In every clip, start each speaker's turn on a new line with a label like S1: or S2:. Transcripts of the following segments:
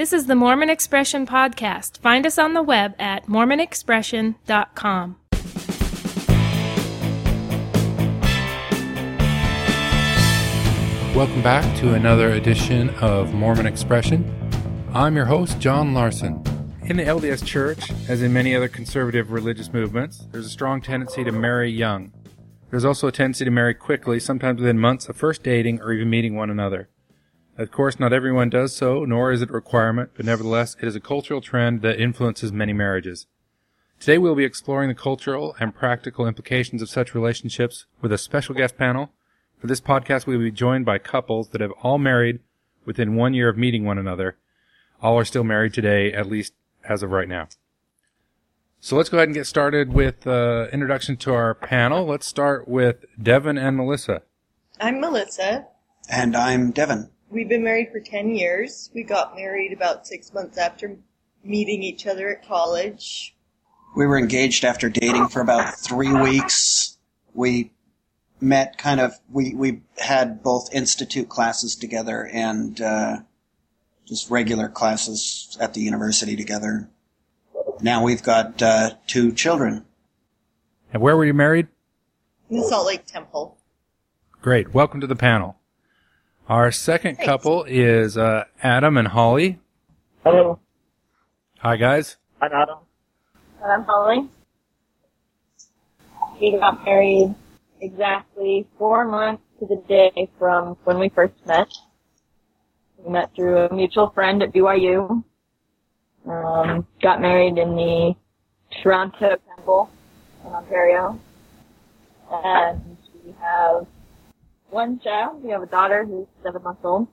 S1: This is the Mormon Expression Podcast. Find us on the web at mormonexpression.com.
S2: Welcome back to another edition of Mormon Expression. I'm your host, John Larson. In the LDS Church, as in many other conservative religious movements, there's a strong tendency to marry young. There's also a tendency to marry quickly, sometimes within months of first dating or even meeting one another. Of course, not everyone does so, nor is it a requirement, but nevertheless, it is a cultural trend that influences many marriages. Today we'll be exploring the cultural and practical implications of such relationships with a special guest panel. For this podcast, we will be joined by couples that have all married within one year of meeting one another. All are still married today, at least as of right now. So let's go ahead and get started with uh, introduction to our panel. Let's start with Devin and Melissa.
S3: I'm Melissa.
S4: And I'm Devin.
S3: We've been married for 10 years. We got married about six months after meeting each other at college.
S4: We were engaged after dating for about three weeks. We met kind of, we, we had both institute classes together and uh, just regular classes at the university together. Now we've got uh, two children.
S2: And where were you married?
S3: In the Salt Lake Temple.
S2: Great. Welcome to the panel. Our second
S3: Thanks.
S2: couple is uh, Adam and Holly.
S5: Hello,
S2: Hi, guys.
S5: I'm Adam.
S6: And I'm Holly. We got married exactly four months to the day from when we first met. We met through a mutual friend at BYU. Um, got married in the Toronto Temple in Ontario. And we have one child. We have a daughter who's seven months old.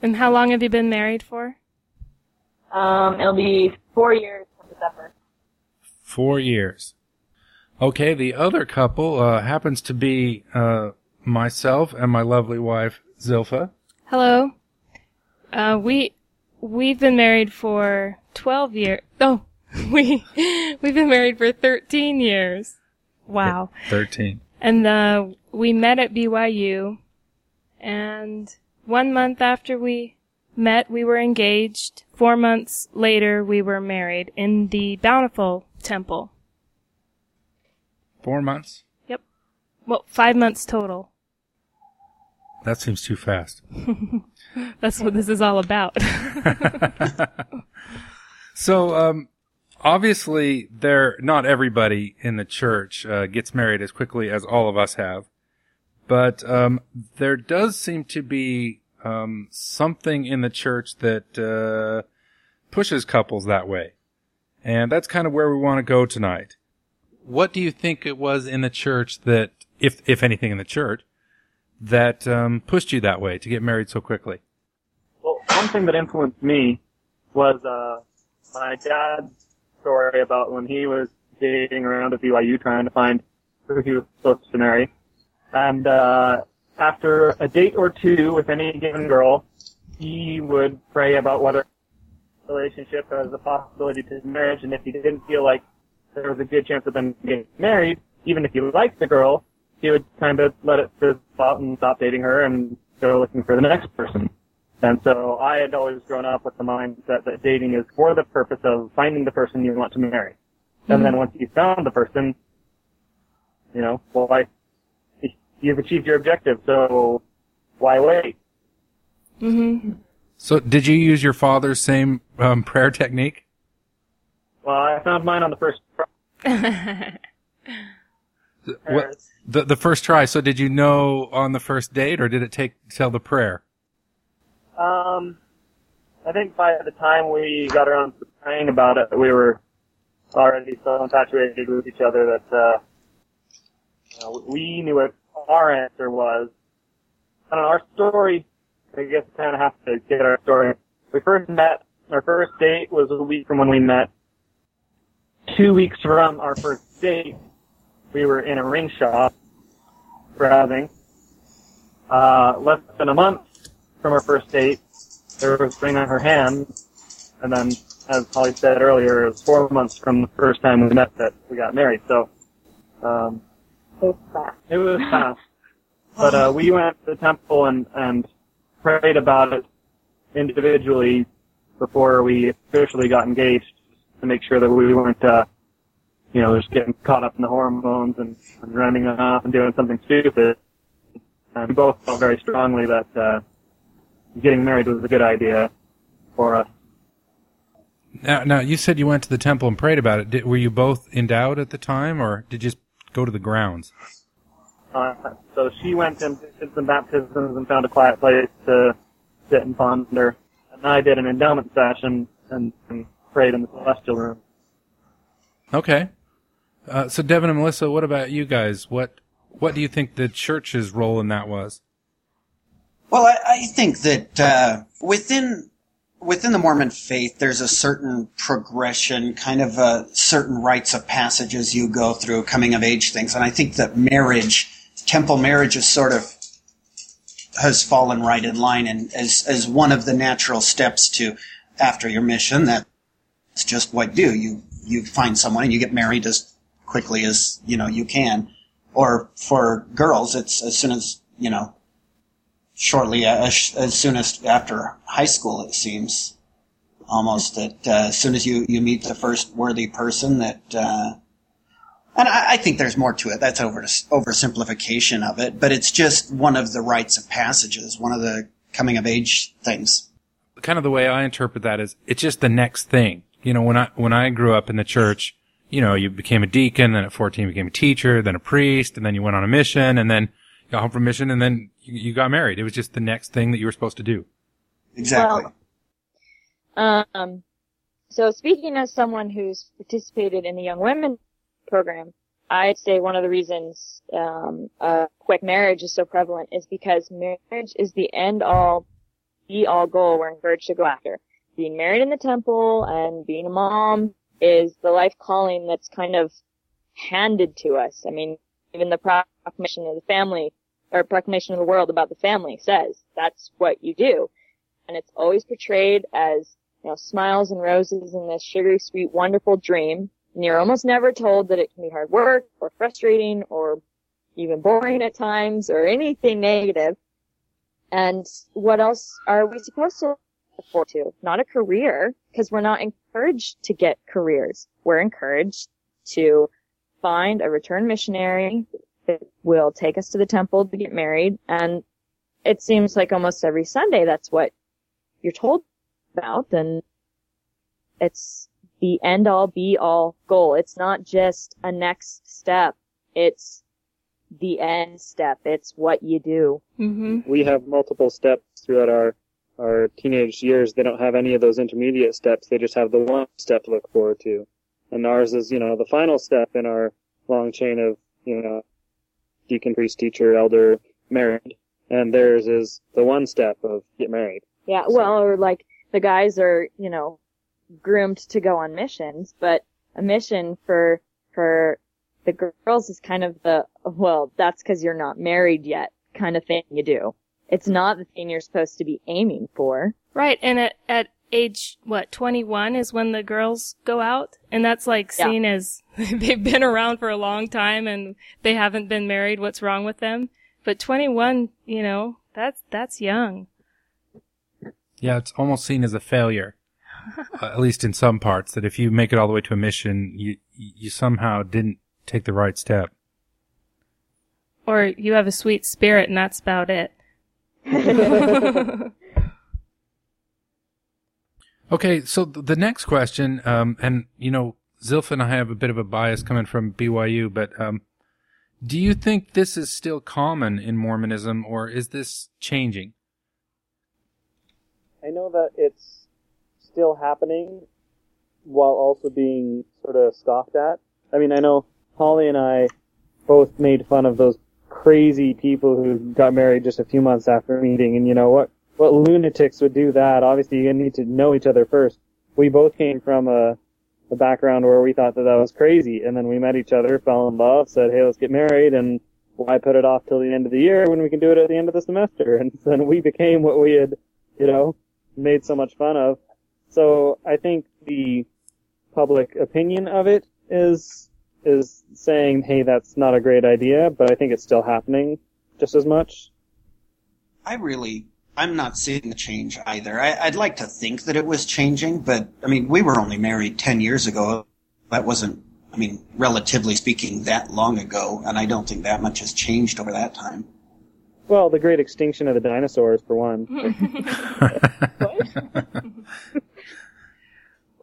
S1: And how long have you been married for?
S6: Um, it'll be four years from December.
S2: Four years. Okay, the other couple uh, happens to be uh, myself and my lovely wife, Zilpha.
S1: Hello. Uh, we we've been married for twelve years. Oh, we we've been married for thirteen years. Wow.
S2: 13.
S1: And uh, we met at BYU, and one month after we met, we were engaged. Four months later, we were married in the Bountiful Temple.
S2: Four months?
S1: Yep. Well, five months total.
S2: That seems too fast.
S1: That's what this is all about.
S2: So, um, obviously, there not everybody in the church uh, gets married as quickly as all of us have, but um, there does seem to be um, something in the church that uh, pushes couples that way, and that's kind of where we want to go tonight. What do you think it was in the church that, if if anything in the church, that um, pushed you that way to get married so quickly?
S5: Well, one thing that influenced me was uh, my dad's story about when he was dating around at BYU trying to find who he was supposed to marry. And uh, after a date or two with any given girl, he would pray about whether the relationship has a possibility to marriage, and if he didn't feel like there was a good chance of them getting married, even if he liked the girl, he would kind of let it fizzle out and stop dating her and go looking for the next person. And so I had always grown up with the mindset that dating is for the purpose of finding the person you want to marry. And then once you found the person, you know, well, I, you've achieved your objective, so why wait?
S1: hmm
S2: So, did you use your father's same um, prayer technique?
S5: Well, I found mine on the first try.
S2: What, the the first try. So, did you know on the first date, or did it take till the prayer?
S5: Um, I think by the time we got around to praying about it, we were already so infatuated with each other that uh, you know, we knew what our answer was. I our story, I guess kind of have to get our story. We first met, our first date was a week from when we met. Two weeks from our first date, we were in a ring shop browsing. Uh, less than a month from our first date, there was a ring on her hand, and then, as Holly said earlier, it was four months from the first time we met that we got married. So, um, it was fast. But uh, we went to the temple and and prayed about it individually before we officially got engaged to make sure that we weren't, uh, you know, just getting caught up in the hormones and, and running off and doing something stupid. And we both felt very strongly that uh, getting married was a good idea for us.
S2: Now, now you said you went to the temple and prayed about it. Did, were you both endowed at the time, or did you just go to the grounds?
S5: Uh, so she went and did some baptisms and found a quiet place to sit and ponder. And I did an endowment session and, and prayed in the celestial room.
S2: Okay. Uh, so Devin and Melissa, what about you guys? What what do you think the church's role in that was?
S4: Well, I, I think that uh, within within the Mormon faith, there's a certain progression, kind of a certain rites of passages you go through, coming of age things, and I think that marriage, temple marriage, is sort of has fallen right in line and as as one of the natural steps to after your mission. That's just what you do. You you find someone and you get married as quickly as you know you can. Or for girls, it's as soon as you know shortly as, as soon as after high school, it seems almost that uh, as soon as you, you meet the first worthy person that, uh, and I, I, think there's more to it. That's over oversimplification of it, but it's just one of the rites of passages, one of the coming of age things.
S2: Kind of the way I interpret that is it's just the next thing. You know, when I, when I grew up in the church, you know, you became a deacon, then at 14 became a teacher, then a priest, and then you went on a mission, and then got home from mission, and then you, you got married. It was just the next thing that you were supposed to do.
S4: Exactly.
S6: Well, um, so speaking as someone who's participated in the Young Women program, I'd say one of the reasons um, a quick marriage is so prevalent is because marriage is the end all, be all goal we're encouraged to go after. Being married in the temple and being a mom is the life calling that's kind of handed to us. I mean, even the proclamation of the family or proclamation of the world about the family says that's what you do. And it's always portrayed as, you know, smiles and roses and this sugary sweet wonderful dream. And you're almost never told that it can be hard work or frustrating or even boring at times or anything negative. And what else are we supposed to look forward to? Not a career, because we're not encouraged to get careers. We're encouraged to find a return missionary that will take us to the temple to get married. And it seems like almost every Sunday that's what you're told about. And it's the end all be all goal. It's not just a next step. It's the end step. It's what you do.
S1: Mm-hmm.
S5: We have multiple steps throughout our our teenage years. They don't have any of those intermediate steps. They just have the one step to look forward to. And ours is, you know, the final step in our long chain of, you know, deacon, priest, teacher, elder, married, and theirs is the one step of get married.
S6: Yeah, well, or like the guys are, you know, groomed to go on missions, but a mission for for the girls is kind of the well, that's because you're not married yet kind of thing you do. It's not the thing you're supposed to be aiming for.
S1: Right, and at, at age what 21 is when the girls go out? And that's like seen yeah. as they've been around for a long time and they haven't been married. What's wrong with them? But 21 you know that's that's young.
S2: Yeah it's almost seen as a failure uh, at least in some parts that if you make it all the way to a mission you you somehow didn't take the right step.
S1: Or you have a sweet spirit and that's about it
S2: Okay, so the next question, um, and you know, Zilph and I have a bit of a bias coming from BYU, but um, do you think this is still common in Mormonism, or is this changing?
S5: I know that it's still happening, while also being sort of scoffed at. I mean, I know Holly and I both made fun of those crazy people who got married just a few months after meeting, and you know what? What lunatics would do that. Obviously, you need to know each other first. We both came from a, a background where we thought that that was crazy, and then we met each other, fell in love, said, "Hey, let's get married," and why put it off till the end of the year when we can do it at the end of the semester? And then we became what we had, you know, made so much fun of. So I think the public opinion of it is is saying, "Hey, that's not a great idea," but I think it's still happening just as much.
S4: I really I'm not seeing the change either. I, I'd like to think that it was changing, but I mean, we were only married 10 years ago. That wasn't, I mean, relatively speaking, that long ago, and I don't think that much has changed over that time.
S5: Well, the great extinction of the dinosaurs, for one.
S1: Well,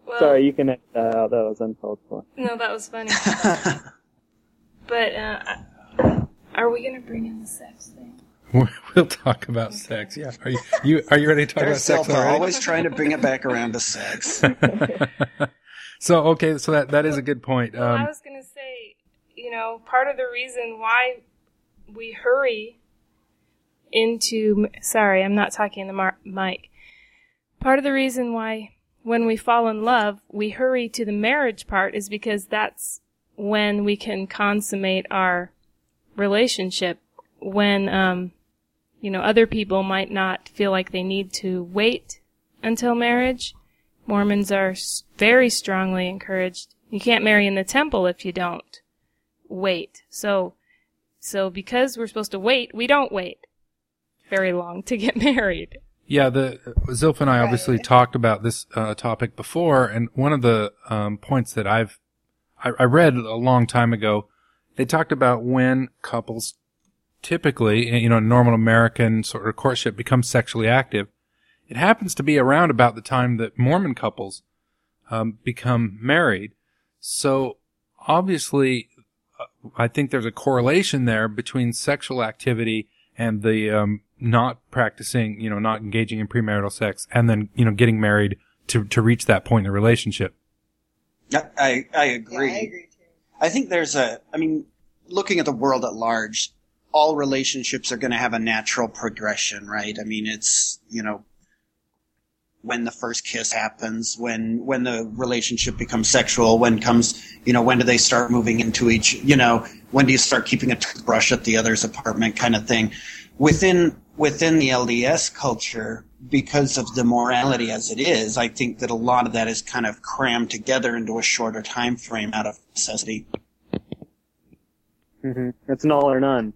S5: Sorry, you can edit that out. That was uncalled for.
S1: No, that was funny. but uh, are we gonna bring in the sex thing?
S2: we'll talk about sex. Yeah. Are you, you are you ready to talk about sex
S4: Zilpha
S2: already?
S4: always trying to bring it back around to sex.
S2: so okay, so that that is a good point.
S1: Well, I
S2: Um,
S1: was gonna say, you know, part of the reason why we hurry into sorry, I'm not talking the mar- mic. Part of the reason why when we fall in love, we hurry to the marriage part is because that's when we can consummate our relationship. When um, you know, other people might not feel like they need to wait until marriage. Mormons are very strongly encouraged. You can't marry in the temple if you don't wait. So, so because we're supposed to wait, we don't wait very long to get married.
S2: Yeah, the Zilph and I obviously
S3: Right.
S2: talked about this uh, topic before, and one of the um, points that I've I, I read a long time ago, they talked about when couples typically, you know, normal American sort of courtship becomes sexually active. It happens to be around about the time that Mormon couples um, become married. So obviously, uh, I think there's a correlation there between sexual activity and the um, not practicing, you know, not engaging in premarital sex, and then you know getting married to to reach that point in the relationship.
S4: I, I, I
S3: Yeah,
S4: agree.
S3: I agree too.
S4: I think there's a, I mean, looking at the world at large, all relationships are going to have a natural progression, right? I mean, it's, you know, when the first kiss happens, when, when the relationship becomes sexual, when comes, you know, when do they start moving into each, you know, when do you start keeping a toothbrush at the other's apartment kind of thing. Within, within the LDS culture, because of the morality as it is, I think that a lot of that is kind of crammed together into a shorter time frame out of necessity.
S5: hmm It's an all or none.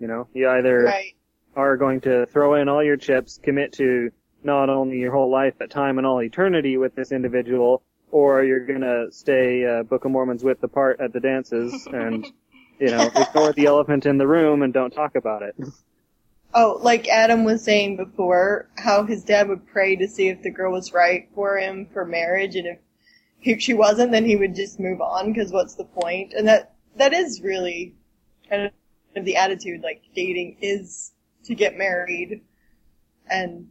S5: You know, you either
S3: Right.
S5: are going to throw in all your chips, commit to not only your whole life, but time and all eternity with this individual, or you're gonna stay uh, Book of Mormon's with the part at the dances and, you know, ignore the elephant in the room and don't talk about it.
S3: Oh, like Adam was saying before, how his dad would pray to see if the girl was right for him for marriage, and if he, she wasn't, then he would just move on. Because what's the point? And that that is really kind of the attitude. Like dating is to get married, and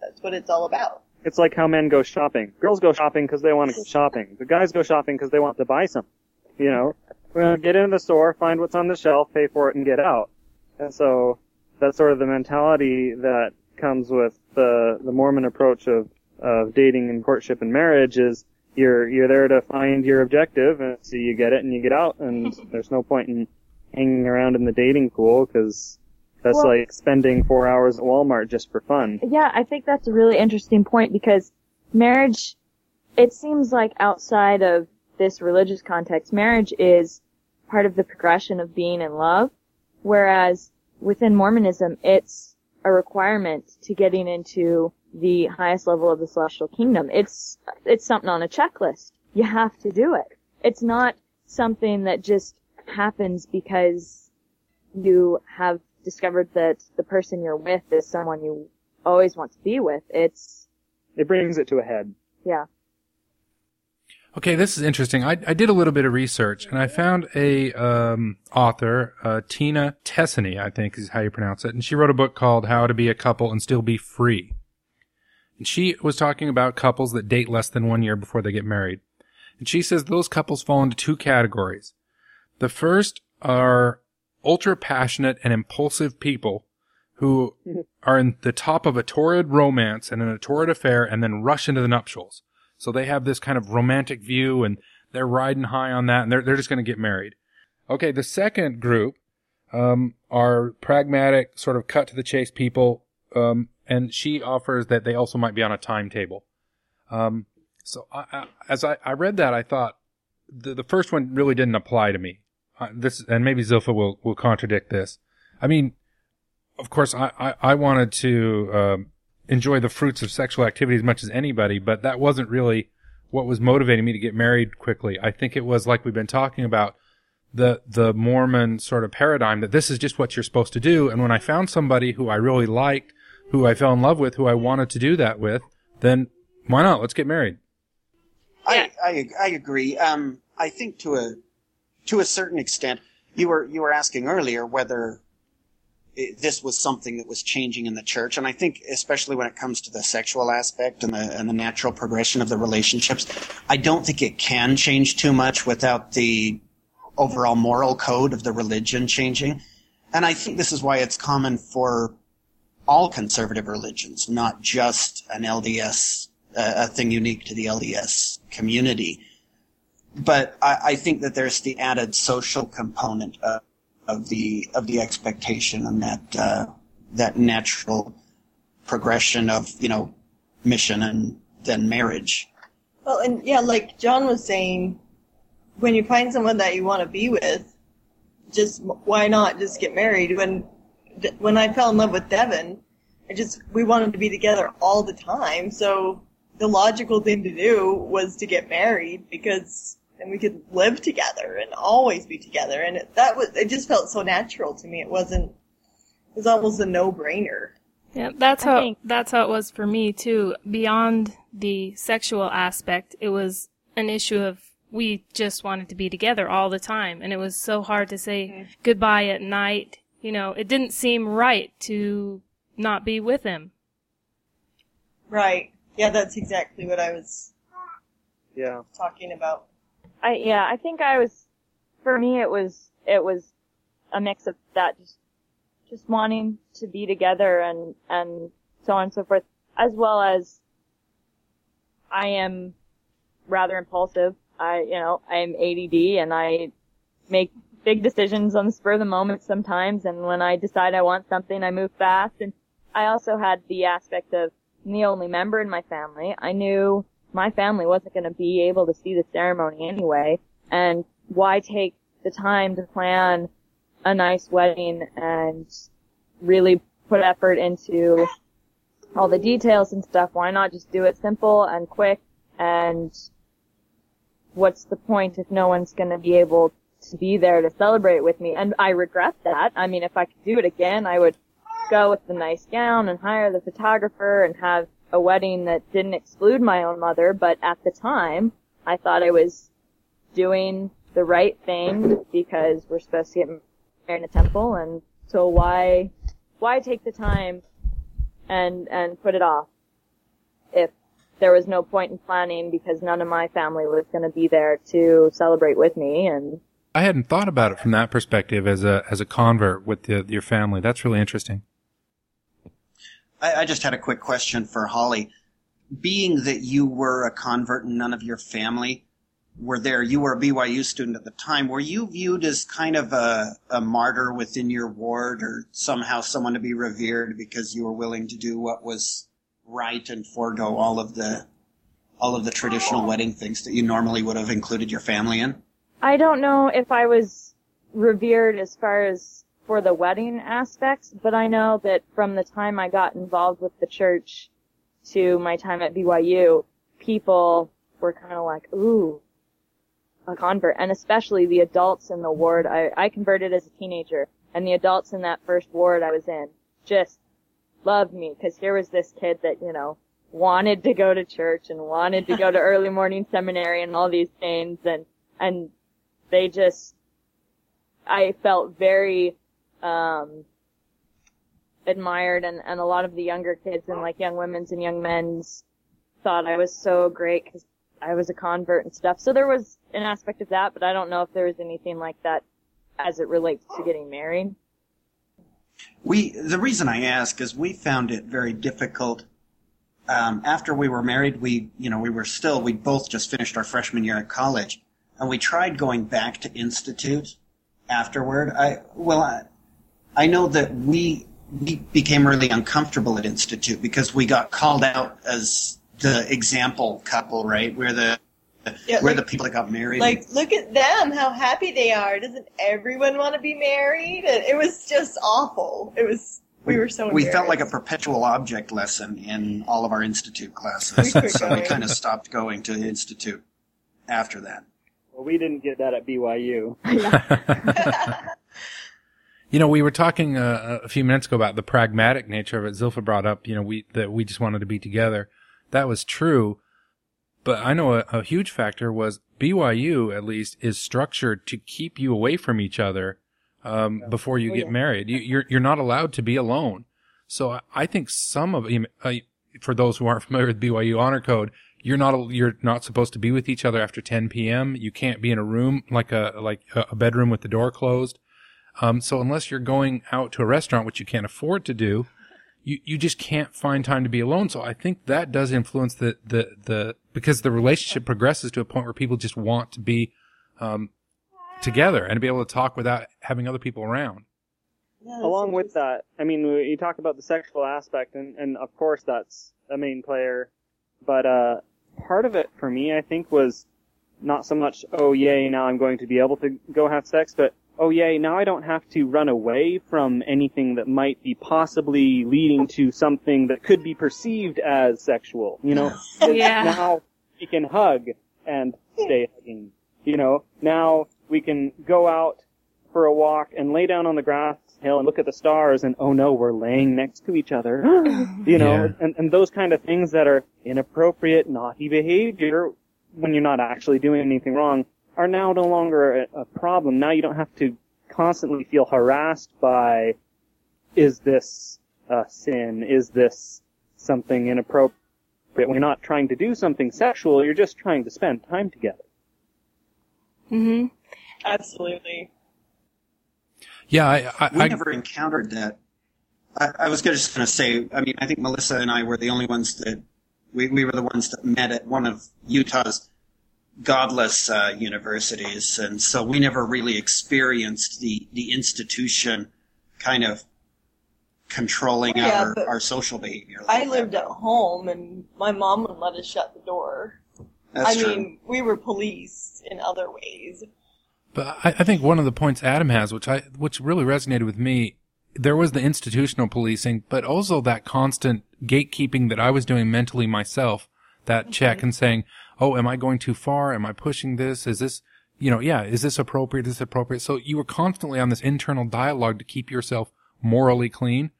S3: that's what it's all about.
S5: It's like how men go shopping. Girls go shopping because they want to go shopping. The guys go shopping because they want to buy something. You know, get into the store, find what's on the shelf, pay for it, and get out. And so that's sort of the mentality that comes with the the Mormon approach of of dating and courtship and marriage is you're you're there to find your objective and so you get it and you get out and there's no point in hanging around in the dating pool because that's
S6: Well-
S5: like spending four hours at Walmart just for fun.
S6: Yeah, I think that's a really interesting point because marriage, it seems like outside of this religious context, marriage is part of the progression of being in love, whereas within Mormonism, it's a requirement to getting into the highest level of the celestial kingdom. It's, it's something on a checklist. You have to do it. It's not something that just happens because you have discovered that the person you're with is someone you always want to be with. It's,
S5: It brings it to a head.
S6: yeah.
S2: Okay, this is interesting. I, I did a little bit of research and I found a um, author, uh, Tina Tessina, I think is how you pronounce it, and she wrote a book called How to Be a Couple and Still Be Free. And she was talking about couples that date less than one year before they get married. And she says those couples fall into two categories. The first are ultra passionate and impulsive people who are in the top of a torrid romance and in a torrid affair and then rush into the nuptials. So they have this kind of romantic view and they're riding high on that and they're, they're just going to get married. Okay. The second group, um, are pragmatic, sort of cut to the chase people. Um, and she offers that they also might be on a timetable. Um, so I, I, as I, I read that, I thought the, the first one really didn't apply to me. Uh, this, and maybe Zilpha will, will contradict this. I mean, of course, I, I, I wanted to um, enjoy the fruits of sexual activity as much as anybody, but that wasn't really what was motivating me to get married quickly. I think it was like we've been talking about the the Mormon sort of paradigm that this is just what you're supposed to do. And when I found somebody who I really liked, who I fell in love with, who I wanted to do that with, then why not? Let's get married.
S4: I, I I agree. Um, I think to a to a certain extent, you were you were asking earlier whether it, this was something that was changing in the church, and I think especially when it comes to the sexual aspect and the and the natural progression of the relationships, I don't think it can change too much without the overall moral code of the religion changing. And I think this is why it's common for all conservative religions, not just an LDS, uh, a thing unique to the LDS community. But I, I think that there's the added social component of, of the of the expectation and that uh, that natural progression of you know mission and then marriage.
S3: Well, and yeah, like John was saying, when you find someone that you want to be with, just why not just get married? When when I fell in love with Devin, I just we wanted to be together all the time. So the logical thing to do was to get married because then we could live together and always be together. And it, that was it just felt so natural to me. It wasn't. It was almost a no brainer.
S1: Yeah, that's
S6: I
S1: how
S6: think-
S1: that's how it was for me too. Beyond the sexual aspect, it was an issue of we just wanted to be together all the time, and it was so hard to say mm-hmm. goodbye at night. You know, it didn't seem right to not be with him.
S3: Right. Yeah, that's exactly what I was
S5: Yeah.
S3: talking about.
S6: I yeah, I think I was for me it was it was a mix of that just just wanting to be together and and so on and so forth as well as I am rather impulsive. I you know, I'm ADD and I make big decisions on the spur of the moment sometimes and when I decide I want something I move fast and I also had the aspect of the only member in my family. I knew my family wasn't going to be able to see the ceremony anyway, and why take the time to plan a nice wedding and really put effort into all the details and stuff? Why not just do it simple and quick? And what's the point if no one's going to be able to be there to celebrate with me? And I regret that. I mean, if I could do it again, I would go with the nice gown and hire the photographer and have a wedding that didn't exclude my own mother, but at the time, I thought I was doing the right thing because we're supposed to get married in a temple, and so why, why take the time and, and put it off if there was no point in planning because none of my family was going to be there to celebrate with me and
S2: I hadn't thought about it from that perspective as a as a convert with the, your family. That's really interesting.
S4: I, I just had a quick question for Holly. Being that you were a convert and none of your family were there, you were a BYU student at the time, were you viewed as kind of a, a martyr within your ward or somehow someone to be revered because you were willing to do what was right and forego all of the all of the traditional wedding things that you normally would have included your family in?
S6: I don't know if I was revered as far as for the wedding aspects, but I know that from the time I got involved with the church to my time at BYU, people were kind of like, ooh, a convert. And especially the adults in the ward. I, I converted as a teenager, and the adults in that first ward I was in just loved me, because here was this kid that, you know, wanted to go to church and wanted to go to early morning seminary and all these things, and, and they just, I felt very, um, admired and, and a lot of the younger kids and like young women's and young men's thought I was so great because I was a convert and stuff. So there was an aspect of that, but I don't know if there was anything like that as it relates to getting married.
S4: We the reason I ask is we found it very difficult. Um, after we were married, we you know we were still we both just finished our freshman year at college, and we tried going back to institute afterward. I well I, I know that we we became really uncomfortable at institute because we got called out as the example couple, right? We're the
S3: Yeah,
S4: we're
S3: like-
S4: the people that got married.
S3: Like, look at them, how happy they are. Doesn't everyone want to be married? And it was just awful. It was We were so
S4: we felt like a perpetual object lesson in all of our institute classes,
S3: quit
S4: so we kind of stopped going to institute after that.
S5: Well, we didn't get that at BYU.
S2: You know, we were talking uh, a few minutes ago about the pragmatic nature of it. Zilpha brought up, you know, we that we just wanted to be together. That was true, but I know a, a huge factor was BYU at least is structured to keep you away from each other um, before you
S6: Oh,
S2: get
S6: yeah.
S2: married. You, you're you're not allowed to be alone. So I, I think some of uh, for those who aren't familiar with BYU honor code, you're not you're not supposed to be with each other after 10 p.m. You can't be in a room like a like a bedroom with the door closed. Um, so unless you're going out to a restaurant, which you can't afford to do, you, you just can't find time to be alone. So I think that does influence the, the, the, because the relationship progresses to a point where people just want to be, um, together and to be able to talk without having other people around.
S3: Yeah,
S5: Along with that, I mean, you talk about the sexual aspect, and, and of course that's a main player, but uh, part of it for me, I think, was not so much, oh yay, now I'm going to be able to go have sex, but oh yay, now I don't have to run away from anything that might be possibly leading to something that could be perceived as sexual. You know, oh,
S1: Yeah.
S5: now we can hug and stay hugging. You know, now we can go out for a walk and lay down on the grass hill and look at the stars and oh no, we're laying next to each other. you know,
S2: Yeah.
S5: and, and those kind of things that are inappropriate, naughty behavior when you're not actually doing anything wrong are now no longer a, a problem. Now you don't have to constantly feel harassed by, is this a sin? Is this something inappropriate? When you're not trying to do something sexual, you're just trying to spend time together.
S1: Mm-hmm.
S3: Absolutely.
S2: Yeah. I, I,
S4: We
S2: I
S4: never encountered that. I, I was just going to say, I mean, I think Melissa and I were the only ones that we, we were the ones that met at one of Utah's godless uh, universities, and so we never really experienced the the institution kind of controlling
S3: Yeah,
S4: our our social behavior.
S3: I
S4: like that.
S3: lived at home, and my mom wouldn't let us shut the door.
S4: That's
S3: I
S4: true.
S3: mean, we were policed in other ways.
S2: But I, I think one of the points Adam has, which I, which really resonated with me, there was the institutional policing, but also that constant gatekeeping that I was doing mentally myself, that check and saying, Oh, am I going too far? Am I pushing this? Is this, you know, yeah, is this appropriate? Is this appropriate? So you were constantly on this internal dialogue to keep yourself morally clean.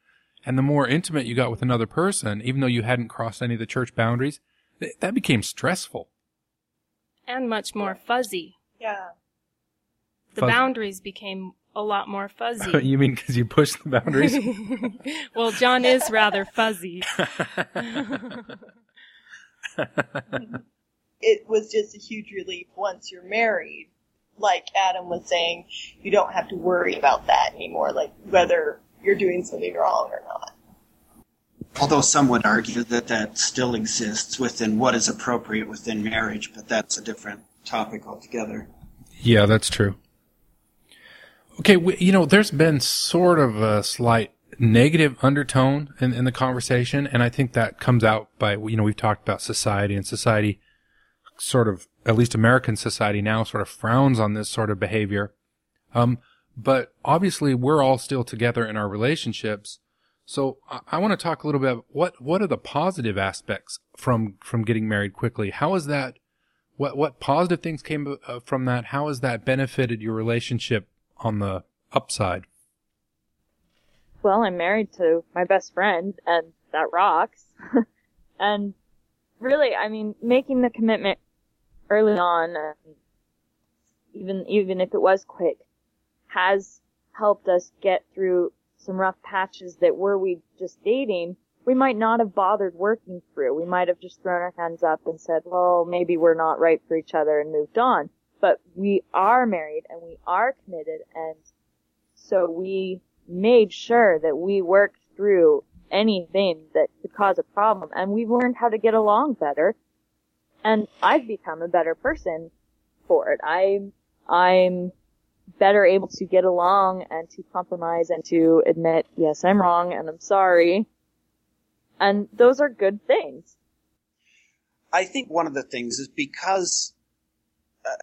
S2: And the more intimate you got with another person, even though you hadn't crossed any of the church boundaries, th- that became stressful.
S1: And much more fuzzy.
S3: Yeah.
S1: The
S2: Fuzzy.
S1: boundaries became a lot more fuzzy.
S2: you mean because you pushed the boundaries?
S1: well, John is rather fuzzy.
S3: It was just a huge relief once you're married. Like Adam was saying, you don't have to worry about that anymore, like whether you're doing something wrong or not.
S4: Although some would argue that that still exists within what is appropriate within marriage, but that's a different topic altogether.
S2: Yeah, that's true. Okay, we, you know, there's been sort of a slight negative undertone in, in the conversation, and I think that comes out by, you know, we've talked about society, and society sort of, at least American society now, sort of frowns on this sort of behavior. Um, but obviously we're all still together in our relationships. So I, I want to talk a little bit about what, what are the positive aspects from, from getting married quickly? How is that what what positive things came uh, from that? How has that benefited your relationship on the upside?
S6: Well, I'm married to my best friend, and that rocks. and really, I mean, making the commitment early on, um, even even if it was quick, has helped us get through some rough patches that were we just dating, we might not have bothered working through. We might have just thrown our hands up and said, well, maybe we're not right for each other and moved on. But we are married and we are committed and so we made sure that we worked through anything that could cause a problem and we've learned how to get along better. And I've become a better person for it. I'm, I'm better able to get along and to compromise and to admit, yes, I'm wrong and I'm sorry. And those are good things.
S4: I think one of the things is because,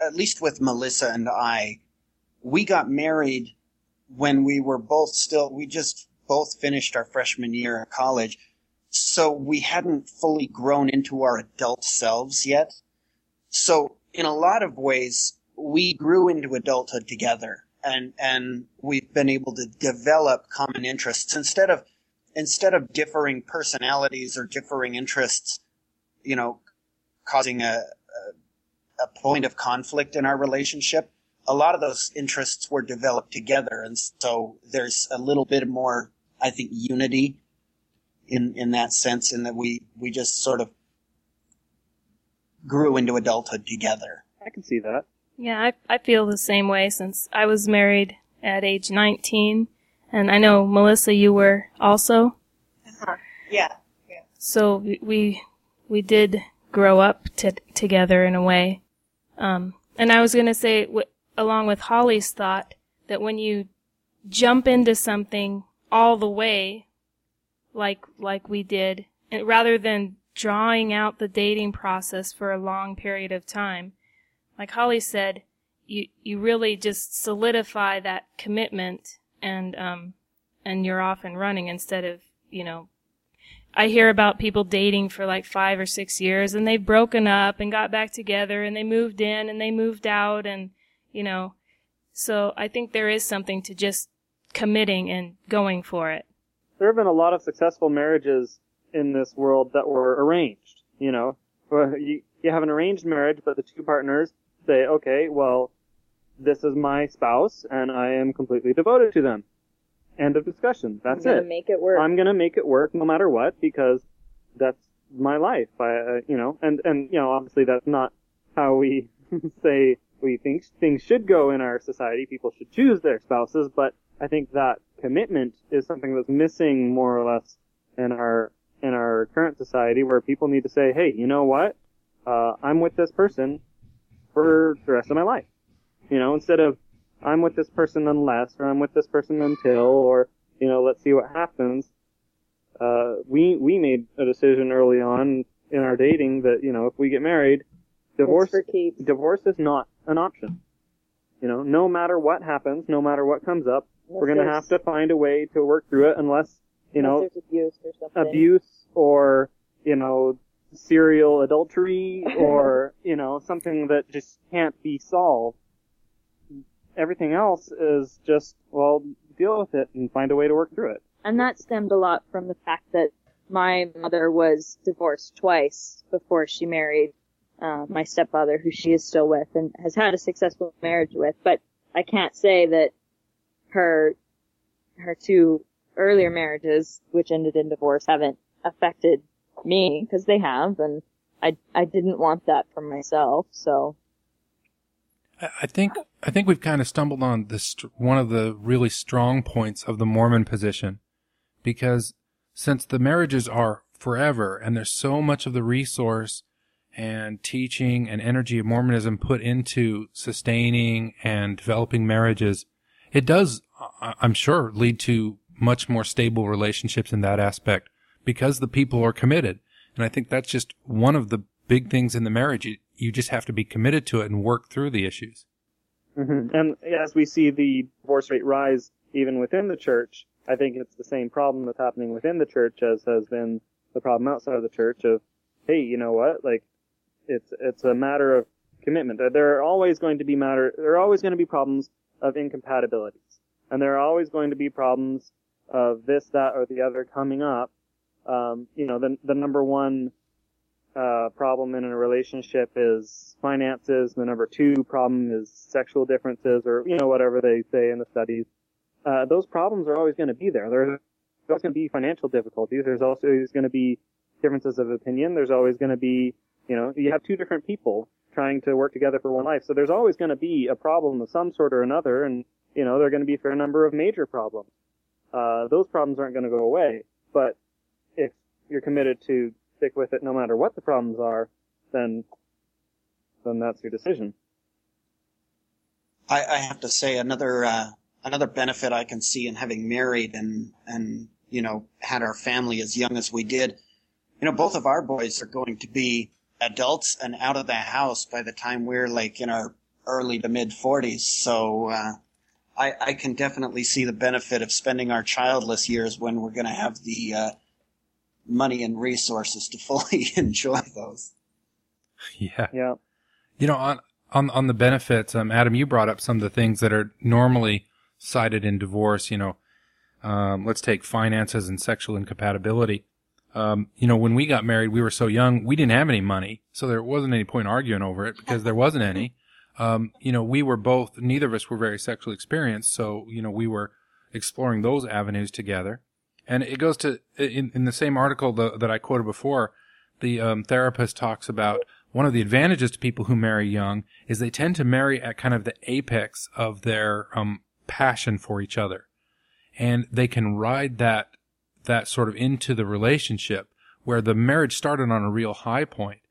S4: at least with Melissa and I, we got married when we were both still, we just both finished our freshman year of college, so we hadn't fully grown into our adult selves yet. So in a lot of ways, we grew into adulthood together and, and we've been able to develop common interests instead of, instead of differing personalities or differing interests, you know, causing a, a, point of conflict in our relationship. A lot of those interests were developed together. And so there's a little bit more, I think, unity in, in that sense in that we, we just sort of grew into adulthood together.
S5: I can see that.
S1: Yeah, I, I feel the same way since I was married at age 19. And I know, Melissa, you were also.
S3: Uh-huh. Yeah. Yeah.
S1: So we, we, we did grow up t- together in a way. Um, and I was going to say, w- along with Holly's thought, that when you jump into something all the way, like, like we did, and rather than drawing out the dating process for a long period of time, like Holly said, you, you really just solidify that commitment and, um, and you're off and running instead of, you know, I hear about people dating for like five or six years and they've broken up and got back together and they moved in and they moved out and, you know, so I think there is something to just committing and going for it.
S5: There have been a lot of successful marriages in this world that were arranged, you know. You, you have an arranged marriage, but the two partners say, okay, well, this is my spouse and I am completely devoted to them. End of discussion. That's
S6: I'm gonna
S5: it.
S6: Make it work.
S5: I'm gonna make it work no matter what because that's my life. I, uh, you know, and, and, you know, obviously that's not how we say we think things should go in our society. People should choose their spouses, but I think that commitment is something that's missing more or less in our, in our current society where people need to say, hey, you know what? Uh, I'm with this person for the rest of my life. You know, instead of I'm with this person unless, or I'm with this person until, or you know, let's see what happens. Uh, we we made a decision early on in our dating that you know if we get married, divorce divorce is not an option. You know, no matter what happens, no matter what comes up, we're gonna have to find a way to work through it unless you know
S6: abuse or something.
S5: abuse or you know serial adultery or you know something that just can't be solved everything else is just well deal with it and find a way to work through it
S6: And that stemmed a lot from the fact that my mother was divorced twice before she married uh, my stepfather, who she is still with and has had a successful marriage with. But I can't say that her her two earlier marriages, which ended in divorce, haven't affected me because they have, and I I didn't want that for myself. So
S2: I think I think we've kind of stumbled on this one of the really strong points of the Mormon position, because since the marriages are forever and there's so much of the resource and teaching and energy of Mormonism put into sustaining and developing marriages, it does, I'm sure, lead to much more stable relationships in that aspect because the people are committed. And I think that's just one of the big things in the marriage. You, you just have to be committed to it and work through the issues.
S5: Mm-hmm. And as we see the divorce rate rise even within the church, I think it's the same problem that's happening within the church as has been the problem outside of the church of, hey, you know what? Like, it's, it's a matter of commitment. There are always going to be matter, there are always going to be problems of incompatibilities. And there are always going to be problems of this, that, or the other coming up. Um, you know, the, the number one uh, problem in a relationship is finances. The number two problem is sexual differences, or you know whatever they say in the studies. Uh, those problems are always going to be there. There's always going to be financial difficulties. There's also going to be differences of opinion. There's always going to be, you know, you have two different people trying to work together for one life. So there's always going to be a problem of some sort or another, and you know there are going to be a fair number of major problems. Uh, those problems aren't going to go away, but if you're committed to stick with it no matter what the problems are, then then that's your decision.
S4: I, I have to say another uh, another benefit I can see in having married and and you know had our family as young as we did. You know, both of our boys are going to be adults and out of the house by the time we're like in our early to mid forties. So uh, I, I can definitely see the benefit of spending our childless years when we're going to have the uh, money and resources to fully enjoy those.
S2: Yeah.
S5: Yeah.
S2: You know, on on on the benefits, um, Adam, you brought up some of the things that are normally cited in divorce. You know, um, let's take finances and sexual incompatibility. Um, you know, when we got married, we were so young, we didn't have any money, so there wasn't any point arguing over it because there wasn't any. Um, you know, we were both, neither of us were very sexually experienced, so you know, we were exploring those avenues together. And it goes to in, in the same article the, that I quoted before, the um, therapist talks about one of the advantages to people who marry young is they tend to marry at kind of the apex of their um, passion for each other, and they can ride that that sort of into the relationship where the marriage started on a real high point.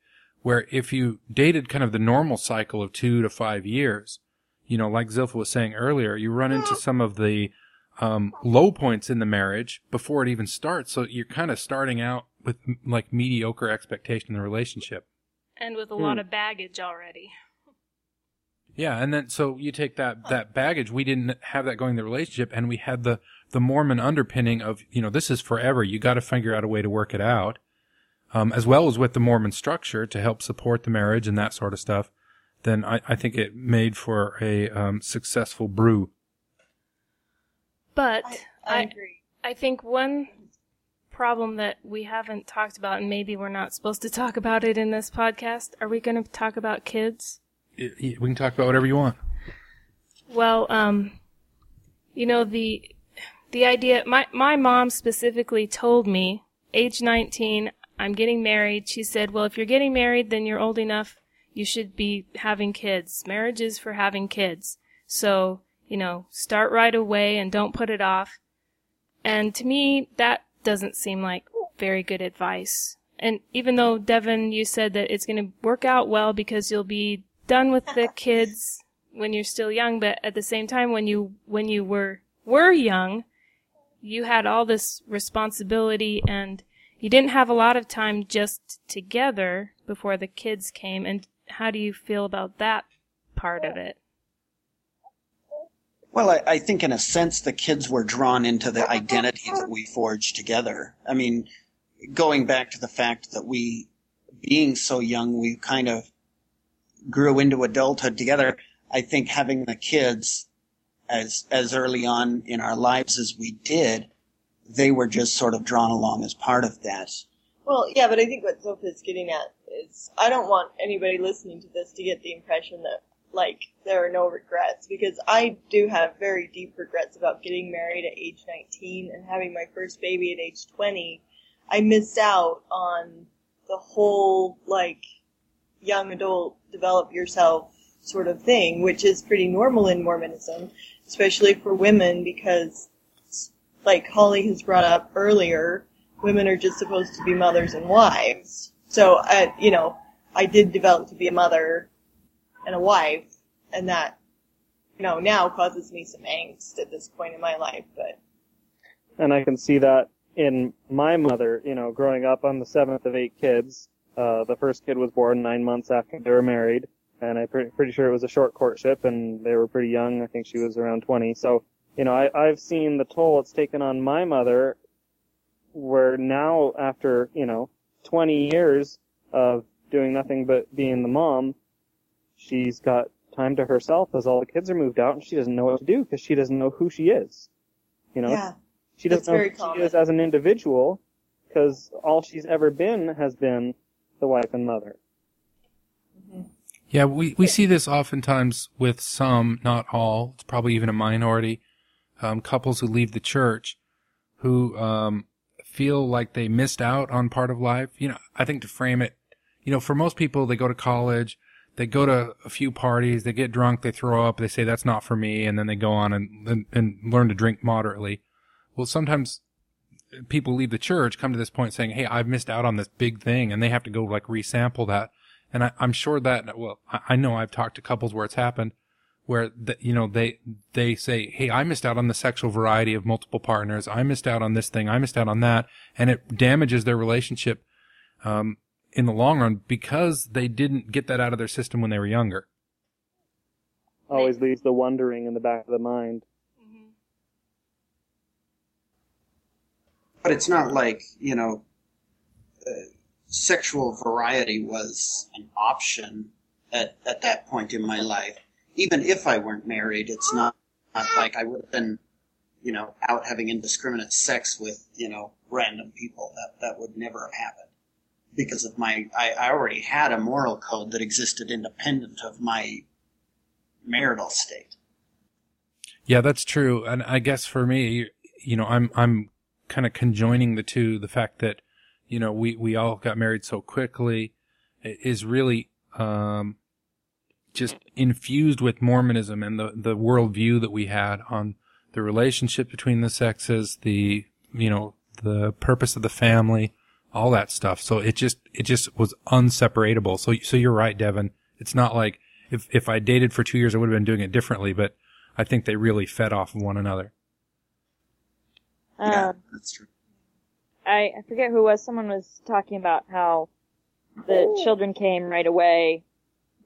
S2: Where if you dated kind of the normal cycle of two to five years, you know, like Zilpha was saying earlier, you run into some of the um, low points in the marriage before it even starts. So you're kind of starting out with m- like mediocre expectation in the relationship.
S1: And with a lot of baggage already.
S2: Yeah, and then so you take that that baggage. We didn't have that going in the relationship, and we had the the Mormon underpinning of you know this is forever. You got to figure out a way to work it out, um, as well as with the Mormon structure to help support the marriage and that sort of stuff. Then I, I think it made for a um, successful brew.
S1: But
S3: I, I
S1: I,
S3: agree.
S1: I think one problem that we haven't talked about, and maybe we're not supposed to talk about it in this podcast, are we going to talk about kids?
S2: It- it- we can talk about whatever you want.
S1: Well, um, you know the the idea. My my mom specifically told me, age nineteen, I'm getting married. She said, "Well, if you're getting married, then you're old enough. You should be having kids. Marriage is for having kids. So you know, start right away and don't put it off." And to me, that doesn't seem like very good advice. And even though Devin, you said that it's going to work out well because you'll be done with the kids when you're still young, but at the same time, when you when you were were young, you had all this responsibility and you didn't have a lot of time just together before the kids came. And how do you feel about that part of it?
S4: Well, I, I think in a sense the kids were drawn into the identity that we forged together. I mean, going back to the fact that we, being so young, we kind of grew into adulthood together. I think having the kids as, as early on in our lives as we did, they were just sort of drawn along as part of that.
S3: Well, yeah, but I think what Zilpha's getting at is I don't want anybody listening to this to get the impression that like there are no regrets because I do have very deep regrets about getting married at age 19 and having my first baby at age 20. I missed out on the whole like young adult develop yourself sort of thing, which is pretty normal in Mormonism, especially for women because like Holly has brought up earlier, women are just supposed to be mothers and wives. So, I, you know, I did develop to be a mother and a wife, and that, you know, now causes me some angst at this point in my life, but
S5: and I can see that in my mother, you know, growing up, I'm the seventh of eight kids. Uh, the first kid was born nine months after they were married, and I'm pretty, pretty sure it was a short courtship, and they were pretty young. I think she was around 20. So, you know, I, I've seen the toll it's taken on my mother, where now after, you know, 20 years of doing nothing but being the mom, she's got time to herself as all the kids are moved out, and she doesn't know what to do because she doesn't know who she is. You know,
S3: yeah.
S5: she doesn't know who she is as an individual because all she's ever been has been the wife and mother.
S2: Yeah, we, we see this oftentimes with some, not all. It's probably even a minority, um, couples who leave the church who, um, feel like they missed out on part of life. You know, I think to frame it, you know, for most people, they go to college, they go to a few parties, they get drunk, they throw up, they say that's not for me, and then they go on and, and, and learn to drink moderately. Well, sometimes people leave the church, come to this point saying, Hey, I've missed out on this big thing, and they have to go like resample that. And I, am sure that, well, I, I, know I've talked to couples where it's happened where, you know, they, they say, Hey, I missed out on the sexual variety of multiple partners. I missed out on this thing. I missed out on that. And it damages their relationship, um, in the long run because they didn't get that out of their system when they were younger.
S5: Always leaves the wondering in the back of the mind.
S4: But it's not like, you know, uh, sexual variety was an option at at that point in my life. Even if I weren't married, it's not, not like I would have been, you know, out having indiscriminate sex with you know random people. That that would never have happened because of my I, I already had a moral code that existed independent of my marital state.
S2: Yeah, that's true. And I guess for me, you know, I'm, I'm kind of conjoining the two. The fact that, you know, we, we all got married so quickly is really, um, just infused with Mormonism and the, the worldview that we had on the relationship between the sexes, the, you know, the purpose of the family, all that stuff. So it just, it just was unseparable. So, so you're right, Devin. It's not like if, if I dated for two years, I would have been doing it differently, but I think they really fed off of one another.
S4: Yeah,
S6: Um,
S4: that's true.
S6: I, I forget who it was. Someone was talking about how the children came right away.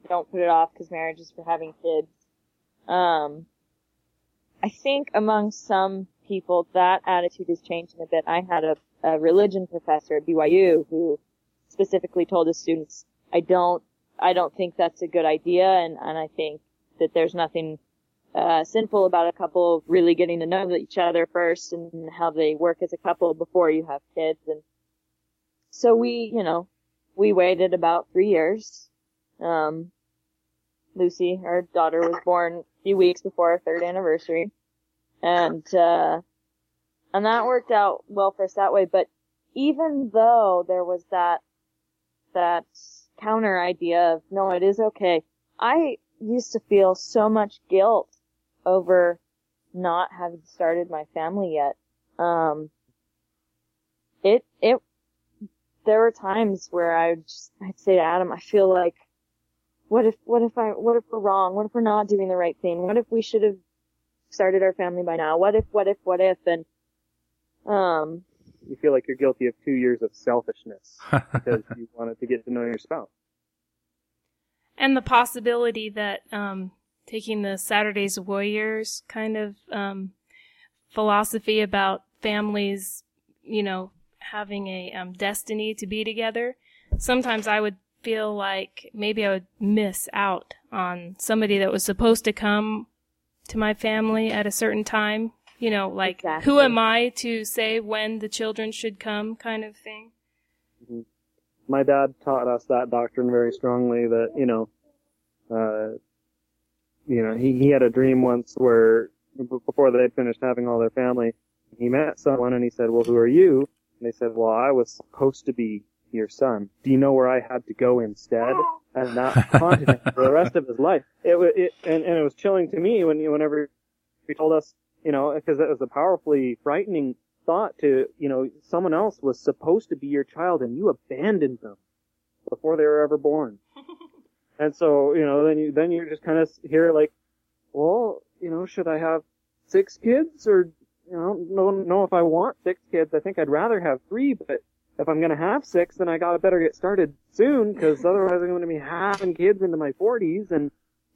S6: Don't put it off because marriage is for having kids. Um, I think among some people that attitude is changing a bit. I had a, a religion professor at BYU who specifically told his students, I don't, I don't think that's a good idea and, and I think that there's nothing uh, sinful about a couple really getting to know each other first and how they work as a couple before you have kids. And so we, you know, we waited about three years. Um, Lucy, our daughter, was born a few weeks before our third anniversary. And, uh, and that worked out well for us that way. But even though there was that, that counter idea of, no, it is okay. I used to feel so much guilt over not having started my family yet. Um, it, it, there were times where I would just, I'd say to Adam, I feel like, what if, what if I, what if we're wrong? What if we're not doing the right thing? What if we should have started our family by now? What if, what if, what if? And, um,
S5: You feel like you're guilty of two years of selfishness because you wanted to get to know your spouse.
S1: And the possibility that um, taking the Saturdays Warriors kind of um, philosophy about families, you know, having a um, destiny to be together. Sometimes I would feel like maybe I would miss out on somebody that was supposed to come to my family at a certain time. You know, like
S6: Exactly.
S1: who am I to say when the children should come, kind of thing.
S5: my dad taught us that doctrine very strongly that, you know, uh, you know, he, he had a dream once where before they'd finished having all their family, he met someone and he said, well, who are you? And they said, well, I was supposed to be your son. Do you know where I had to go instead? And that haunted him for the rest of his life. It was, it, and, and it was chilling to me when, whenever he told us, you know, because it was a powerfully frightening thought to, you know, someone else was supposed to be your child and you abandoned them before they were ever born. And so, you know, then you, then you're just kind of here like, well, you know, should I have six kids or, you know, no, know if I want six kids. I think I'd rather have three, but if I'm gonna have six, then I gotta better get started soon, because otherwise I'm gonna be having kids into my 40s, and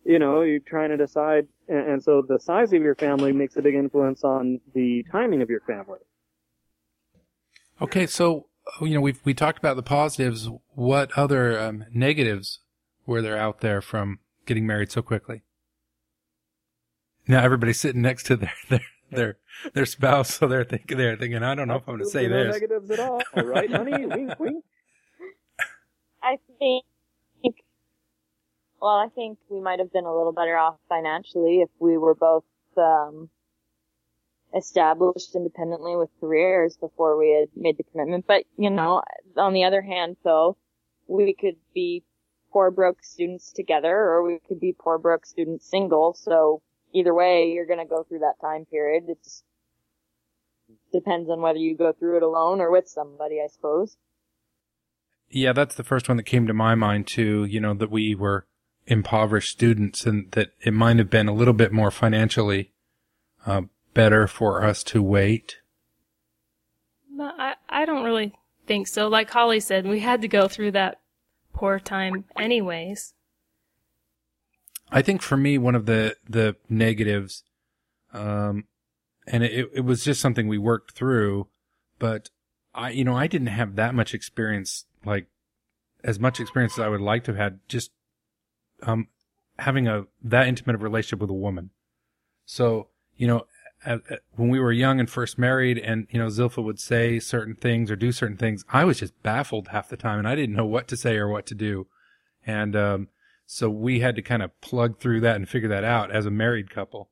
S5: you know, you're trying to decide, and, and so the size of your family makes a big influence on the timing of your family.
S2: Okay, so you know we've we talked about the positives. What other um, negatives were there out there from getting married so quickly? Now everybody's sitting next to their their their, their spouse, so they're thinking they're thinking, I don't know if I'm going to say
S5: no
S2: this.
S5: negatives at all, right, honey? wink, wink.
S6: I think, well, I think we might have been a little better off financially if we were both, um, established independently with careers before we had made the commitment. But, you know, on the other hand, though, we could be poor broke students together or we could be poor broke students single. So either way, you're going to go through that time period. It just depends on whether you go through it alone or with somebody, I suppose.
S2: Yeah, that's the first one that came to my mind too. You know that we were impoverished students, and that it might have been a little bit more financially uh, better for us to wait.
S1: No, I, I don't really think so. Like Holly said, we had to go through that poor time anyways.
S2: I think for me, one of the, the negatives, um, and it, it was just something we worked through, but I, you know, I didn't have that much experience, like as much experience as I would like to have had just, um, having a, that intimate of relationship with a woman. So, you know, at, at, when we were young and first married and, you know, Zilpha would say certain things or do certain things, I was just baffled half the time and I didn't know what to say or what to do. And, um, so we had to kind of plug through that and figure that out as a married couple.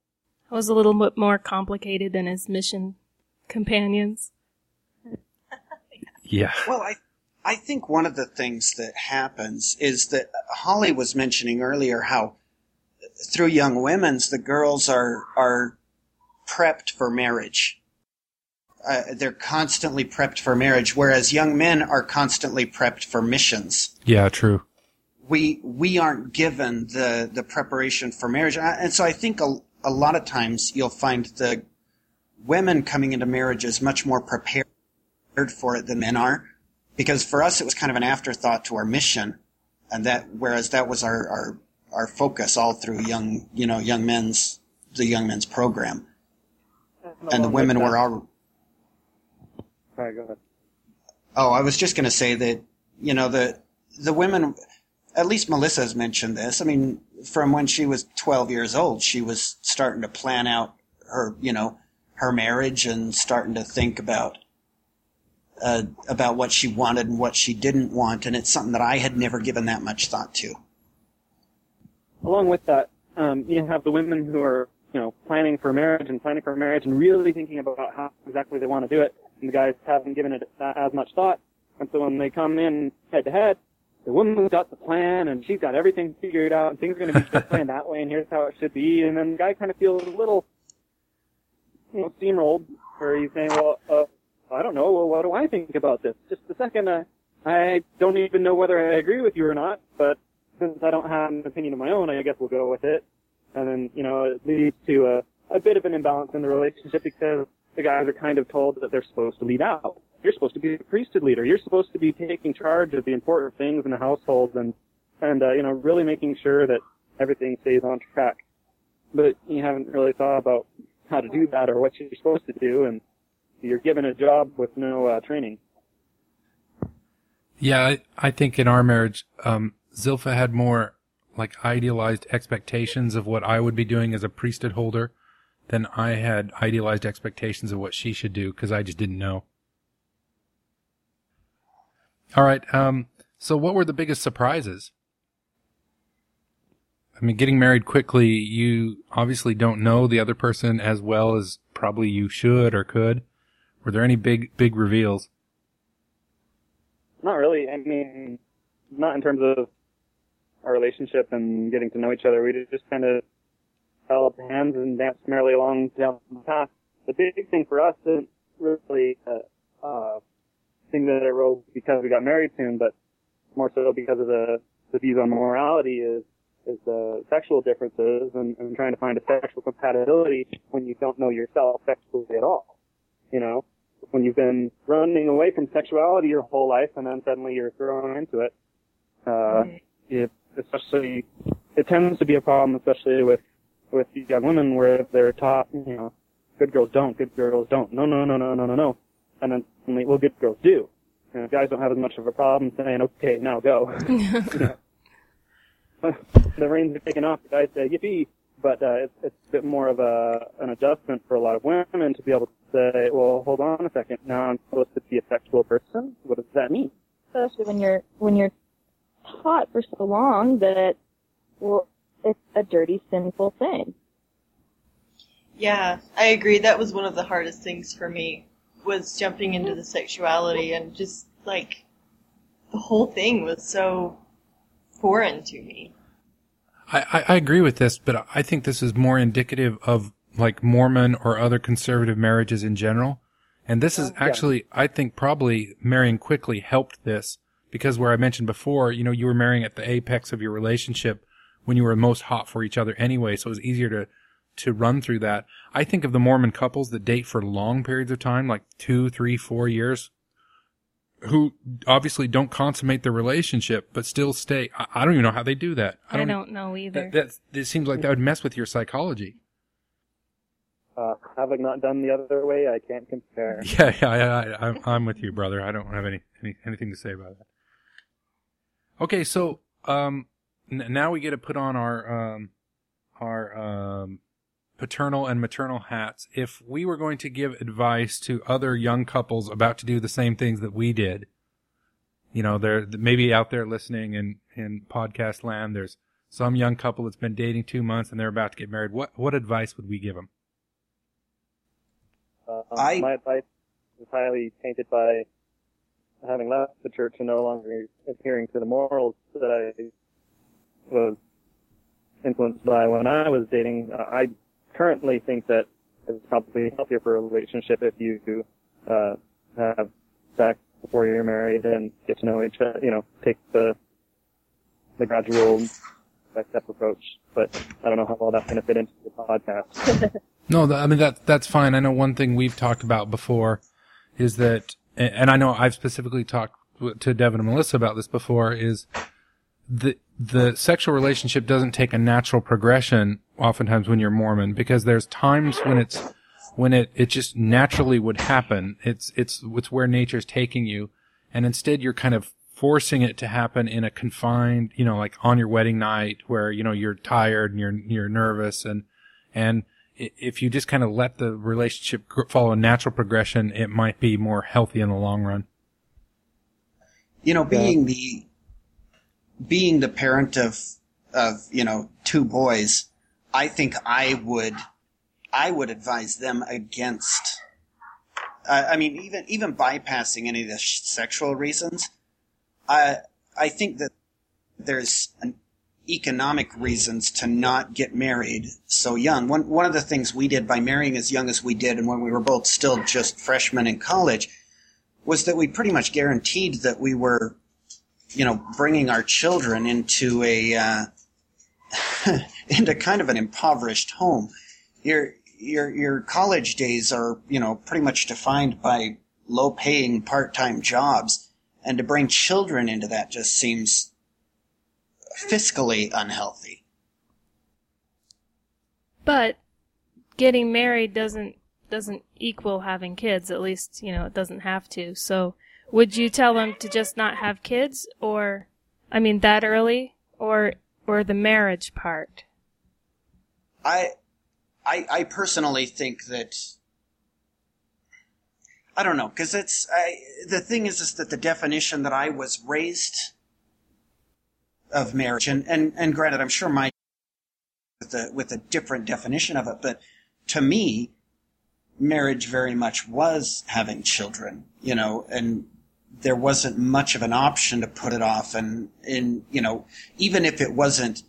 S1: It was a little bit more complicated than his mission companions.
S2: Yeah.
S4: Well, I I think one of the things that happens is that Holly was mentioning earlier how through young women's the girls are are prepped for marriage. Uh, they're constantly prepped for marriage, whereas young men are constantly prepped for missions.
S2: Yeah, true.
S4: We we aren't given the the preparation for marriage, and, and so I think a, a lot of times you'll find the women coming into marriage is much more prepared for it than men are, because for us it was kind of an afterthought to our mission, and that whereas that was our our our focus all through young you know young men's the young men's program, and the women were all.
S5: Sorry, go ahead.
S4: Oh, I was just going to say that you know the the women, at least Melissa has mentioned this. I mean, from when she was 12 years old, she was starting to plan out her you know her marriage and starting to think about uh, about what she wanted and what she didn't want, and it's something that I had never given that much thought to.
S5: Along with that, um, you have the women who are, you know, planning for marriage and planning for marriage and really thinking about how exactly they want to do it, and the guys haven't given it as much thought. And so when they come in head to head, the woman's got the plan and she's got everything figured out and things are going to be this way and that way and here's how it should be. And then the guy kind of feels a little, you know, steamrolled where he's saying, well, uh, I don't know. Well, what do I think about this? Just a second. Uh, I don't even know whether I agree with you or not, but since I don't have an opinion of my own, I guess we'll go with it. And then, you know, it leads to a, a bit of an imbalance in the relationship because the guys are kind of told that they're supposed to lead out. You're supposed to be the priesthood leader. You're supposed to be taking charge of the important things in the household and, and, uh, you know, really making sure that everything stays on track. But you haven't really thought about how to do that or what you're supposed to do and you're given a job with no uh, training.
S2: Yeah, I, I think in our marriage, um, Zilpha had more like idealized expectations of what I would be doing as a priesthood holder than I had idealized expectations of what she should do because I just didn't know. All right. Um, so what were the biggest surprises? I mean, getting married quickly, you obviously don't know the other person as well as probably you should or could. Were there any big, big reveals?
S5: Not really. I mean, not in terms of our relationship and getting to know each other. We just kind of held hands and danced merrily along down the path. The big thing for us isn't really a uh, thing that arose because we got married soon, but more so because of the, the views on morality is is the sexual differences and, and trying to find a sexual compatibility when you don't know yourself sexually at all. You know, when you've been running away from sexuality your whole life and then suddenly you're thrown into it, uh, it especially, it tends to be a problem, especially with, with young women where they're taught, you know, good girls don't, good girls don't, no, no, no, no, no, no, no. And then suddenly, well, good girls do. And guys don't have as much of a problem saying, okay, now go. the reins are taken off, the guys say, yippee. But uh, it's, it's a bit more of a an adjustment for a lot of women to be able to say, well, hold on a second. Now I'm supposed to be a sexual person. What does that mean?
S6: Especially when you're when you're taught for so long that well, it's a dirty, sinful thing.
S3: Yeah, I agree. That was one of the hardest things for me was jumping into the sexuality and just like the whole thing was so foreign to me.
S2: I, I agree with this, but I think this is more indicative of like Mormon or other conservative marriages in general. And this is actually, I think probably marrying quickly helped this because where I mentioned before, you know, you were marrying at the apex of your relationship when you were most hot for each other anyway. So it was easier to, to run through that. I think of the Mormon couples that date for long periods of time, like two, three, four years, who obviously don't consummate their relationship, but still stay. I, I don't even know how they do that.
S1: I don't, know either.
S2: That, that, it seems like that would mess with your psychology.
S5: uh, having not done the other way, I can't compare.
S2: Yeah, yeah, I, I, I'm, I'm with you, brother. I don't have any, any anything to say about that. Okay, so um, n- now we get to put on our um, our um, paternal and maternal hats. If we were going to give advice to other young couples about to do the same things that we did, you know, they're maybe out there listening in in podcast land. There's some young couple that's been dating two months and they're about to get married. What what advice would we give them?
S5: Uh,
S4: I-
S5: My advice is highly tainted by having left the church and no longer adhering to the morals that I was influenced by when I was dating. Uh, I currently think that it's probably healthier for a relationship if you uh, have sex before you're married and get to know each other. You know, take the the gradual step-step approach. But I don't know how well that's going to fit into the podcast.
S2: No, I mean that that's fine. I know one thing we've talked about before is that, and I know I've specifically talked to Devin and Melissa about this before. Is the the sexual relationship doesn't take a natural progression oftentimes when you're Mormon because there's times when it's when it it just naturally would happen. It's it's it's where nature's taking you, and instead you're kind of forcing it to happen in a confined, you know, like on your wedding night where you know you're tired and you're you're nervous and and if you just kind of let the relationship follow a natural progression, it might be more healthy in the long run.
S4: You know, being the being the parent of of you know two boys, I think I would I would advise them against. Uh, I mean, even even bypassing any of the sh- sexual reasons. I I think that there's an economic reasons to not get married so young. One one of the things we did by marrying as young as we did, and when we were both still just freshmen in college, was that we pretty much guaranteed that we were, you know, bringing our children into a uh, into kind of an impoverished home. Your your your college days are you know pretty much defined by low paying part time jobs, and to bring children into that just seems fiscally unhealthy.
S1: But getting married doesn't doesn't equal having kids. At least you know it doesn't have to. So would you tell them to just not have kids, or I mean that early, or or the marriage part?
S4: I, I, I personally think that I don't know because it's I, the thing is is that the definition that I was raised of marriage and and and granted I'm sure my with a with a different definition of it but to me marriage very much was having children you know and there wasn't much of an option to put it off and in you know even if it wasn't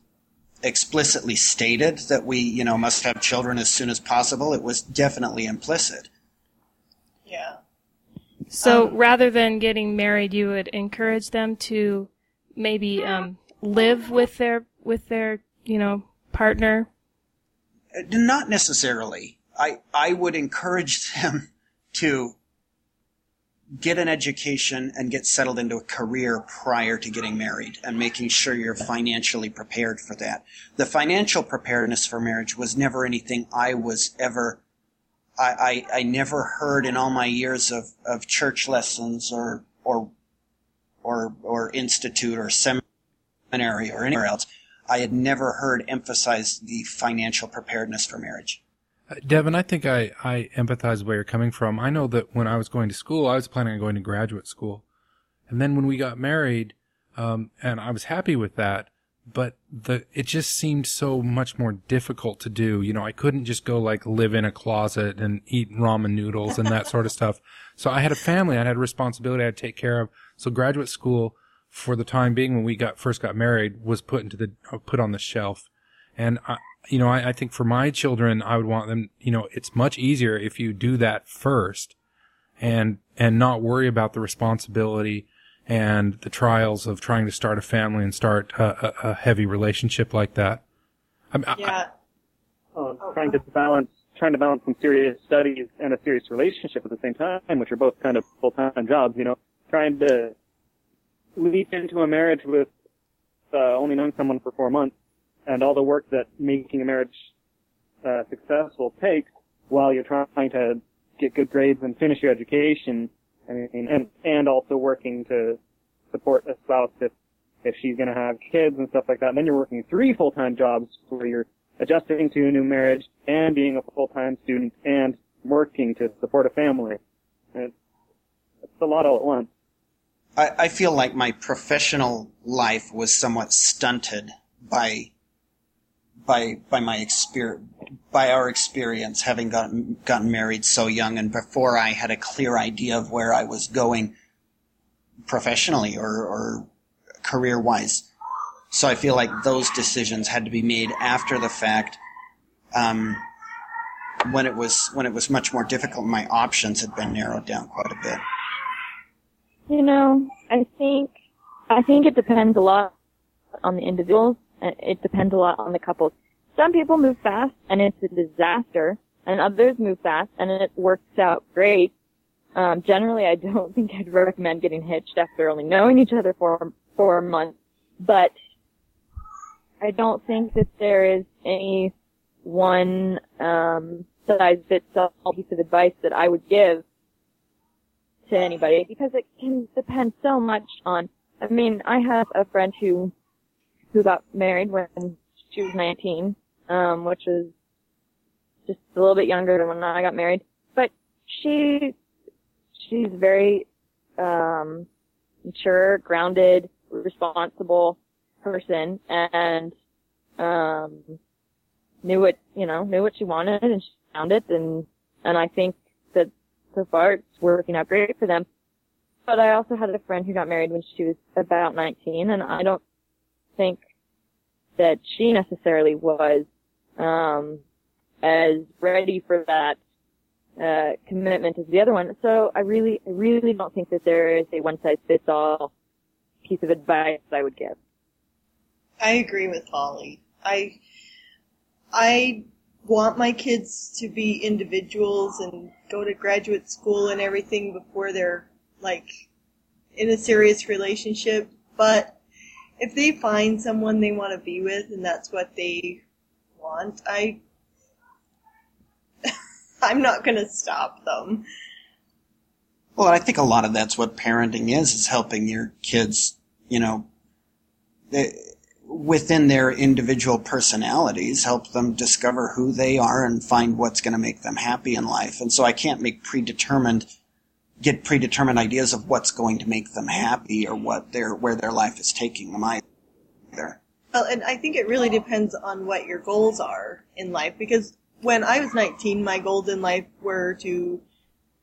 S4: explicitly stated that we, you know, must have children as soon as possible. It was definitely implicit.
S3: Yeah.
S1: So
S3: Um,
S1: rather than getting married, you would encourage them to maybe um, live with their with their you know partner.
S4: Not necessarily. I, I would encourage them to get an education and get settled into a career prior to getting married and making sure you're financially prepared for that. The financial preparedness for marriage was never anything I was ever I, I, I never heard in all my years of, of church lessons or or or or institute or seminary or anywhere else. I had never heard emphasize the financial preparedness for marriage.
S2: Uh, Devin, I think I, I empathize where you're coming from. I know that when I was going to school, I was planning on going to graduate school. And then when we got married, um, and I was happy with that, but the, it just seemed so much more difficult to do. You know, I couldn't just go like live in a closet and eat ramen noodles and that sort of stuff. So I had a family, I had a responsibility I had to take care of. So graduate school, for the time being, when we got, first got married, was put into the, uh, put on the shelf. And I, you know, I, I think for my children, I would want them, you know, it's much easier if you do that first and, and not worry about the responsibility and the trials of trying to start a family and start a, a, a heavy relationship like that. I mean, I-
S3: Yeah.
S5: Oh, trying to balance trying to balance some serious studies and a serious relationship at the same time, which are both kind of full time jobs. You know, trying to leap into a marriage with uh, only knowing someone for four months and all the work that making a marriage uh, successful takes, while you're trying to get good grades and finish your education. I mean, and and also working to support a spouse if if she's going to have kids and stuff like that. And then you're working three full time jobs where you're adjusting to a new marriage and being a full time student and working to support a family. It's, it's a lot all at once.
S4: I, I feel like my professional life was somewhat stunted by by by my by our experience having gotten gotten married so young and before I had a clear idea of where I was going professionally or, or career wise. So I feel like those decisions had to be made after the fact, um, when it was when it was much more difficult. My options had been narrowed down quite a bit.
S6: You know, I think I think it depends a lot on the individuals. It depends a lot on the couples. Some people move fast and it's a disaster, and others move fast and it works out great. Um, generally, I don't think I'd recommend getting hitched after only knowing each other for four months, but I don't think that there is any one um, size fits all piece of advice that I would give to anybody because it can depend so much on. I mean, I have a friend who who got married when she was 19, um, which was just a little bit younger than when I got married, but she she's very um, mature, grounded, responsible person, and um, knew what you know knew what she wanted, and she found it, and and I think so far it's working out great for them. But I also had a friend who got married when she was about 19, and I don't think that she necessarily was um, as ready for that uh, commitment as the other one. So I really, I really don't think that there is a one size fits all piece of advice I would give.
S3: I agree with Holly. I I want my kids to be individuals and go to graduate school and everything before they're like in a serious relationship, but if they find someone they want to be with and that's what they want, I I'm not going to stop them.
S4: Well, I think a lot of that's what parenting is, is helping your kids, you know, they, within their individual personalities, help them discover who they are and find what's going to make them happy in life. And so I can't make predetermined, get predetermined ideas of what's going to make them happy or what their, where their life is taking them either.
S3: Well, and I think it really depends on what your goals are in life because when I was 19, my goals in life were to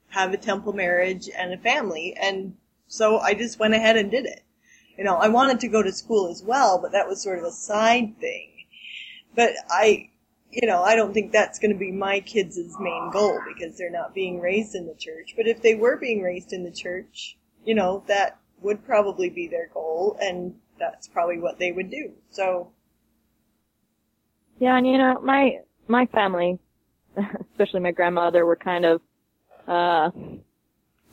S3: have a temple marriage and a family. And so I just went ahead and did it. You know, I wanted to go to school as well, but that was sort of a side thing. But I, you know, I don't think that's going to be my kids' main goal because they're not being raised in the church. But if they were being raised in the church, you know, that would probably be their goal and that's probably what they would do. So.
S6: Yeah, and you know, my, my family, especially my grandmother, were kind of, uh,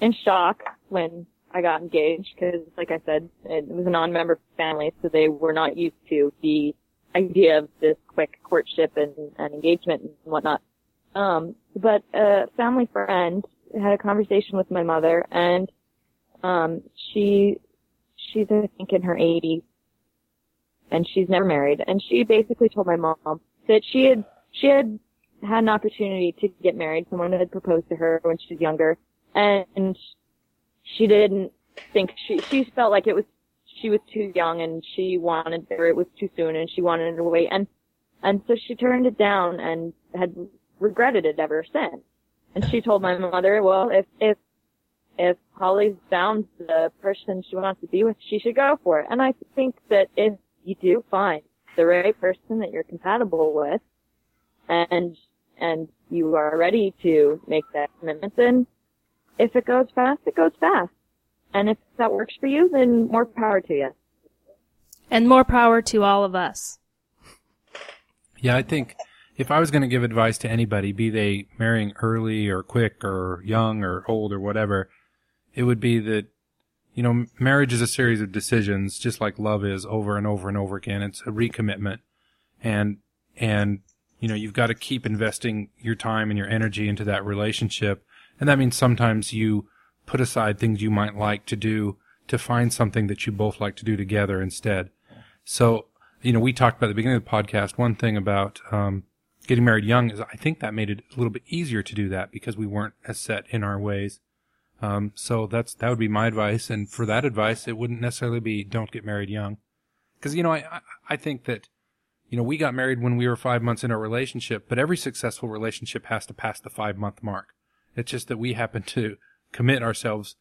S6: in shock when I got engaged because, like I said, it was a non-member family, so they were not used to the idea of this quick courtship and, and engagement and whatnot. Um, but a family friend had a conversation with my mother, and um, she she's I think in her 80s, and she's never married, and she basically told my mom that she had she had had an opportunity to get married. Someone had proposed to her when she was younger, and she didn't think she she felt like it was she was too young and she wanted or it was too soon and she wanted to wait and and so she turned it down and had regretted it ever since. And she told my mother, well, if if if Holly found the person she wants to be with, she should go for it. And I think that if you do find the right person that you're compatible with, and and you are ready to make that commitment, then if it goes fast, it goes fast. And if that works for you, then more power to you.
S1: And more power to all of us.
S2: Yeah, I think if I was going to give advice to anybody, be they marrying early or quick or young or old or whatever, it would be that, you know, marriage is a series of decisions, just like love is over and over and over again. It's a recommitment. And, and you know, you've got to keep investing your time and your energy into that relationship. And that means sometimes you put aside things you might like to do to find something that you both like to do together instead. So, you know, we talked about at the beginning of the podcast, one thing about, um, getting married young is I think that made it a little bit easier to do that because we weren't as set in our ways. Um, so that's, that would be my advice. And for that advice, it wouldn't necessarily be don't get married young. Cause, you know, I, I think that, you know, we got married when we were five months in our relationship, but every successful relationship has to pass the five month mark. It's just that we happen to commit ourselves,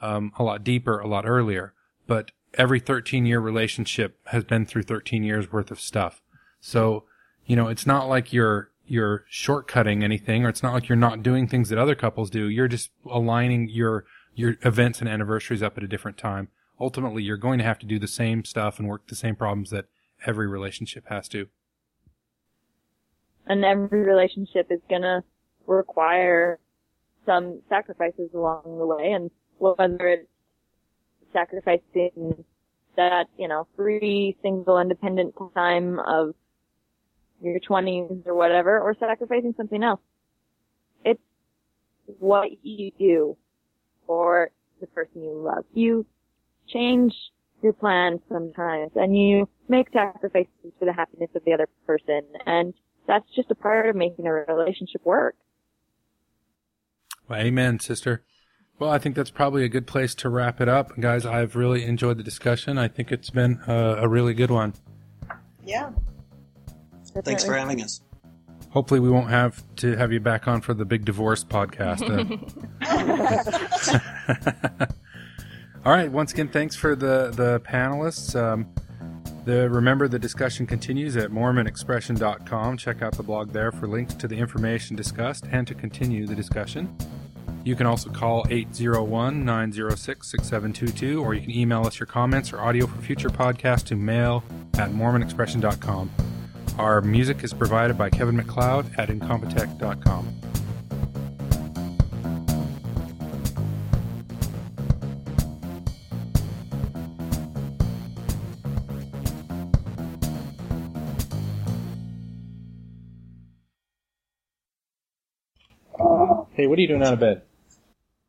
S2: um, a lot deeper, a lot earlier. But every 13 year relationship has been through 13 years worth of stuff. So, you know, it's not like you're, you're shortcutting anything or it's not like you're not doing things that other couples do. You're just aligning your, your events and anniversaries up at a different time. Ultimately, you're going to have to do the same stuff and work the same problems that every relationship has to.
S6: And every relationship is gonna require some sacrifices along the way and whether it's sacrificing that, you know, free, single, independent time of your 20s or whatever, or sacrificing something else. It's what you do for the person you love. You change your plans sometimes and you make sacrifices for the happiness of the other person and that's just a part of making a relationship work.
S2: Well, amen, sister. Well, I think that's probably a good place to wrap it up. Guys, I've really enjoyed the discussion. I think it's been a, a really good one.
S3: Yeah.
S4: Thanks for having us.
S2: Hopefully, we won't have to have you back on for the big divorce podcast. Uh. All right. Once again, thanks for the the panelists. Um, the remember the discussion continues at mormonexpression.com. Check out the blog there for links to the information discussed and to continue the discussion. You can also call 801 906 6722, or you can email us your comments or audio for future podcasts to mail at mormonexpression.com. Our music is provided by Kevin MacLeod at incompetech.com. Hey, what are you doing out of bed?